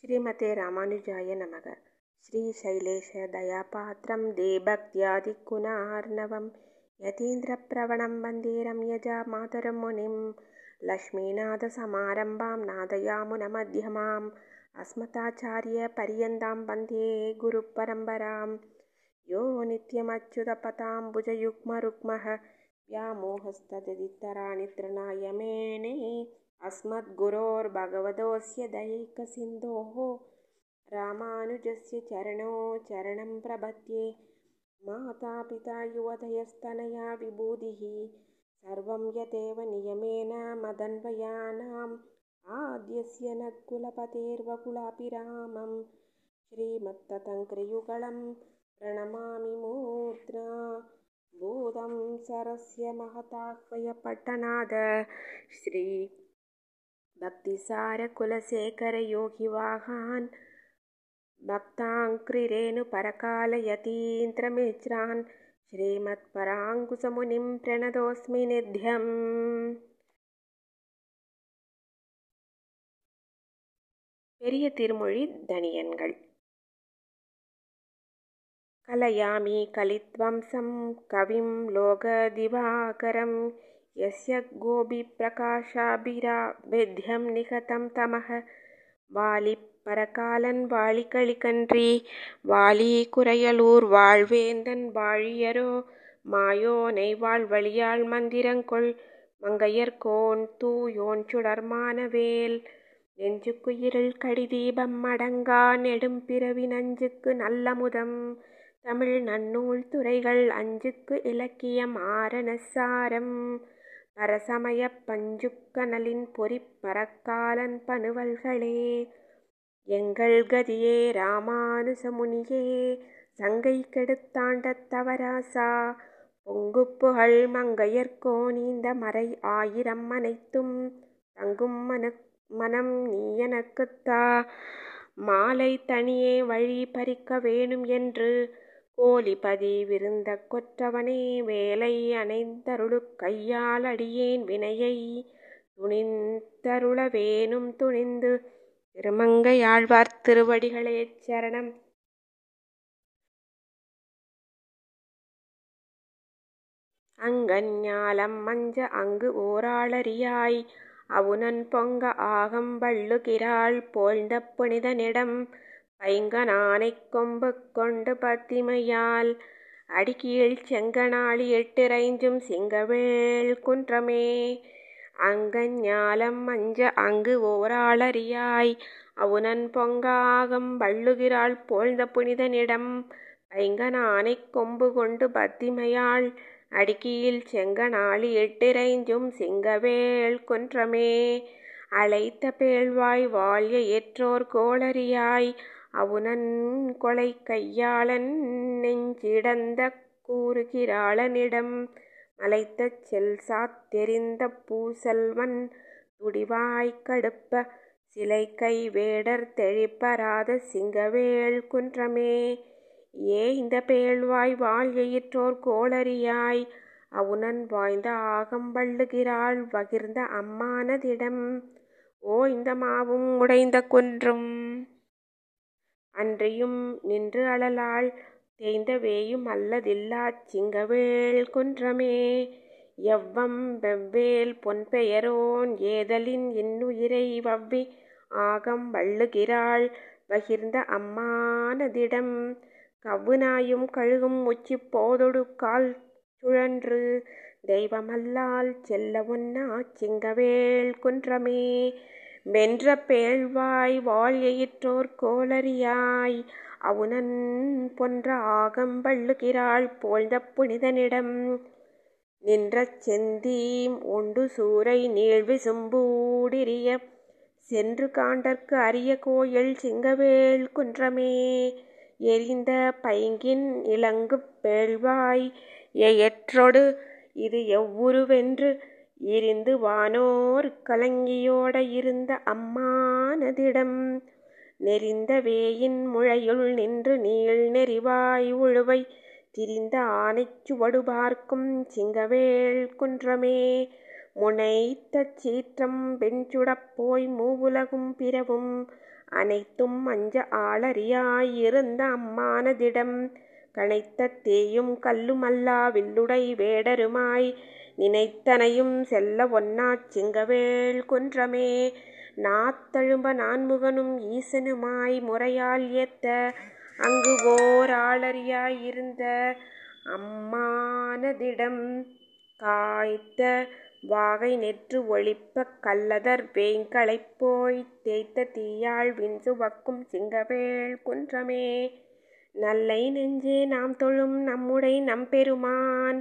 श्रीमते रामानुजाय नमः। श्रीशैलेशदयापात्रं दे भक्त्याधिकुनार्णवं यतीन्द्रप्रवणं वन्देरं यजा मातरं मुनिं। लक्ष्मीनाथसमारम्भां नादयामुनमध्यमाम् अस्मताचार्यपर्यन्तां वन्दे गुरुपरम्परां यो नित्यमच्युतपतां भुजयुग्मरुग्मः व्यामोहस्तदितराणि तृणाय मेने अस्मद्गुरोर्भगवतोऽस्य दैकसिन्धोः रामानुजस्य चरणो चरणं प्रपद्ये मातापिता युवतयस्तनया विभूतिः सर्वं यदेव नियमेन मदन्वयानाम् आद्यस्य न कुलपतेर्वकुलाभिरामं श्रीमत्ततङ्क्रियुगलं प्रणमामि मूर्ध्ना भूतं सरस्य महताह्वयपट्टनाद श्री भक्तिसारकुलशेखरयोगिवाहान् भक्ताङ्क्रिरेणुपरकालयतीन्द्रमित्रान् श्रीमत्पराङ्कुशमुनिं प्रणतोऽस्मि निध्यम् பெரிய திருமொழி தனியன்கள் कलयामि कलिध्वंसं कविं लोकदिवाकरं। यस्य गोभिप्रकाशाभिराभेद्यं निहतं तमः। வாலிப்பரகாலன் வாழிகழிகன்றி வாலி குறையலூர் வாழ்வேந்தன் வாழியரோ மாயோனை வாழ்வழியாள் மந்திரங்கொள் மங்கையர்கோன் தூயோன் சுடர்மானவேல் நெஞ்சுக்கு இருள் கடிதீபம் அடங்கா நெடும்பிறவி நஞ்சுக்கு நல்லமுதம் தமிழ் நன்னூல் துறைகள் அஞ்சுக்கு இலக்கியம் ஆரணசாரம். பரசமய பஞ்சுக்கனலின் பொறிப் பரக்காலன் பனுவல்களே எங்கள் கதியே ராமானுசமுனியே சங்கை கெடுத்தாண்ட தவராசா. பொங்கு புகழ் மங்கையர்கோன் நீந்த மறை ஆயிரம் அனைத்தும் தங்கும் மன மனம் நீ எனக்குத்தா. மாலை தனியே வழி பறிக்க வேணும் என்று கோலிபதி விருந்த கொற்றவனே வேலை அணைந்தருளு கையால் அடியேன் வினையை துணிந்தருள வேணும் துணிந்து திருமங்கையாழ்வார் திருவடிகளே சரணம். அங்கஞாலம் மஞ்ச அங்கு ஓராளரியாய் அவுணன் பொங்க ஆகம் வள்ளுகிறாள் போழ்ந்த புனிதனிடம் பைங்கனானைக் கொம்பு கொண்டு பத்திமையால் அடிக்கீழ் செங்கனாளி எட்டிரைஞ்சும் சிங்கவேள் குன்றமே. அங்கஞ்ஞாலம் மஞ்ச அங்கு ஓராளறியாய். அவுணன் பொங்காகம் வள்ளுகிறாள் போழ்ந்த புனிதனிடம். பைங்கனானைக் கொம்பு கொண்டு பத்திமையாள் அடிக்கியில் செங்கனாளி எட்டிரைஞ்சும் சிங்கவேள் குன்றமே. அழைத்த பேழ்வாய் வாழ்ய ஏற்றோர் கோளரியாய் அவுணன் கொலை கையாளன் நெஞ்சிடந்த கூறுகிறாளனிடம் மலைத்த செல்சாத் தெரிந்த பூசல்வன் துடிவாய் கடுப்ப சிலை கை வேடர் தெழிப்பராத சிங்கவேள் குன்றமே. ஏ இந்த பேழ்வாய் வாழ் கோளரியாய் அவுணன் வாய்ந்த ஆகம்பள்ளுகிறாள் வகிர்ந்த அம்மானதிடம். ஓ இந்த மாவும் உடைந்த குன்றும். அன்றியும் நின்று அழலாள் தேய்ந்த வேயும் அல்லதில்லாச் சிங்கவேள் குன்றமே. எவ்வம் வெவ்வேல் பொன்பெயரோன் ஏதலின் இன்னுயிரை வவ்வி ஆகம் வள்ளுகிறாள் வகிர்ந்த அம்மானதிடம் கவுனாயும் கழுகும் உச்சி போதொடு கால் சுழன்று தெய்வமல்லால் செல்ல ஒன்னா சிங்கவேள் குன்றமே. வென்ற பேழ்வாய் வாழ் எயிற்றோர் கோளரியாய் அவுணன் பொன்ற ஆகம்பள்ளுகிறாள் போழ்ந்த புனிதனிடம். நின்ற செந்தீம் உண்டு சூரை நீழ்விசும்பூடிரிய சென்று காண்டற்கு அரிய கோயில் சிங்கவேள் குன்றமே. எரிந்த பைங்கின் இலங்கு பேழ்வாய் எயற்றொடு இது எவ்வுருவென்று இருந்து வானோர் கலங்கியோட இருந்த அம்மானதிடம் நெறிந்த வேயின் முழையுள் நின்று நீள் நெறிவாய் உழுவை திரிந்த ஆனைச் சுவடு பார்க்கும் சிங்கவேள் குன்றமே. முனைத்த சீற்றம் வெஞ்சுடப் போய் மூவுலகும் பிறவும் அனைத்தும் அஞ்ச ஆளறியாயிருந்த அம்மானதிடம் கனைத்த தேயும் கல்லுமல்லா வில்லுடை வேடருமாய் நினைத்தனையும் செல்ல ஒன்னாச் சிங்கவேள் குன்றமே. நாத்தழும்ப நான்முகனும் ஈசனுமாய் முறையால் ஏத்த அங்கு ஓர் ஆளறியாயிருந்த அம்மானதிடம் காய்த்த வாகை நெற்று ஒழிப்பக் கல்லதர் வேய்ங்களைப் போய்த் தேய்த்த தீயாழ் விண்சுவக்கும் சிங்கவேள் குன்றமே. நல்லை நெஞ்சே நாம் தொழும் நம்முடை நம்பெருமான்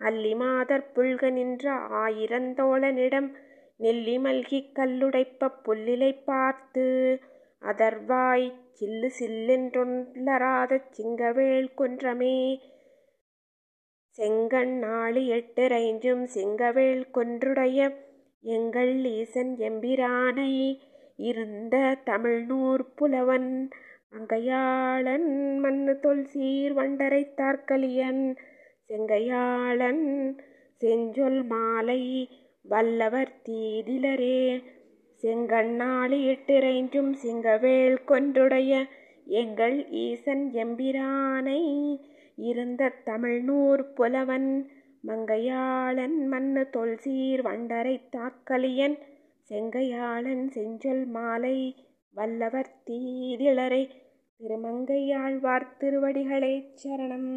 அல்லி மாதர் புல்க நின்ற ஆயிரந்தோழனிடம் நெல்லி மல்கிக் கல்லுடைப்ப புல்லிலை பார்த்து அதர்வாய் சில்லு சில்லென்றொல்லராத சிங்கவேள் குன்றமே. செங்கண் நாளி எட்டிறைஞ்சும் சிங்கவேள் குன்றுடைய எங்கள் ஈசன் எம்பிரானை இருந்த தமிழ்நூற் புலவன் மங்கையாளன் மன்னு தொல்சீர் வண்டரைத்தார்க்கலியன் செங்கையாளன் செஞ்சொல் மாலை வல்லவர் தீதிலரே. செங்கண்ணாளியிட்டிறைஞ்சும் சிங்கவேள் கொன்றுடைய எங்கள் ஈசன் எம்பிரானை இருந்த தமிழ்நூற் புலவன் மங்கையாளன் மன்னு தொல்சீர் வண்டரைத்தார்க்கலியன் செங்கையாளன் செஞ்சொல் மாலை வல்லவர் தீதிலரே. திருமங்கையாழ்வார் திருவடிகளே சரணம்.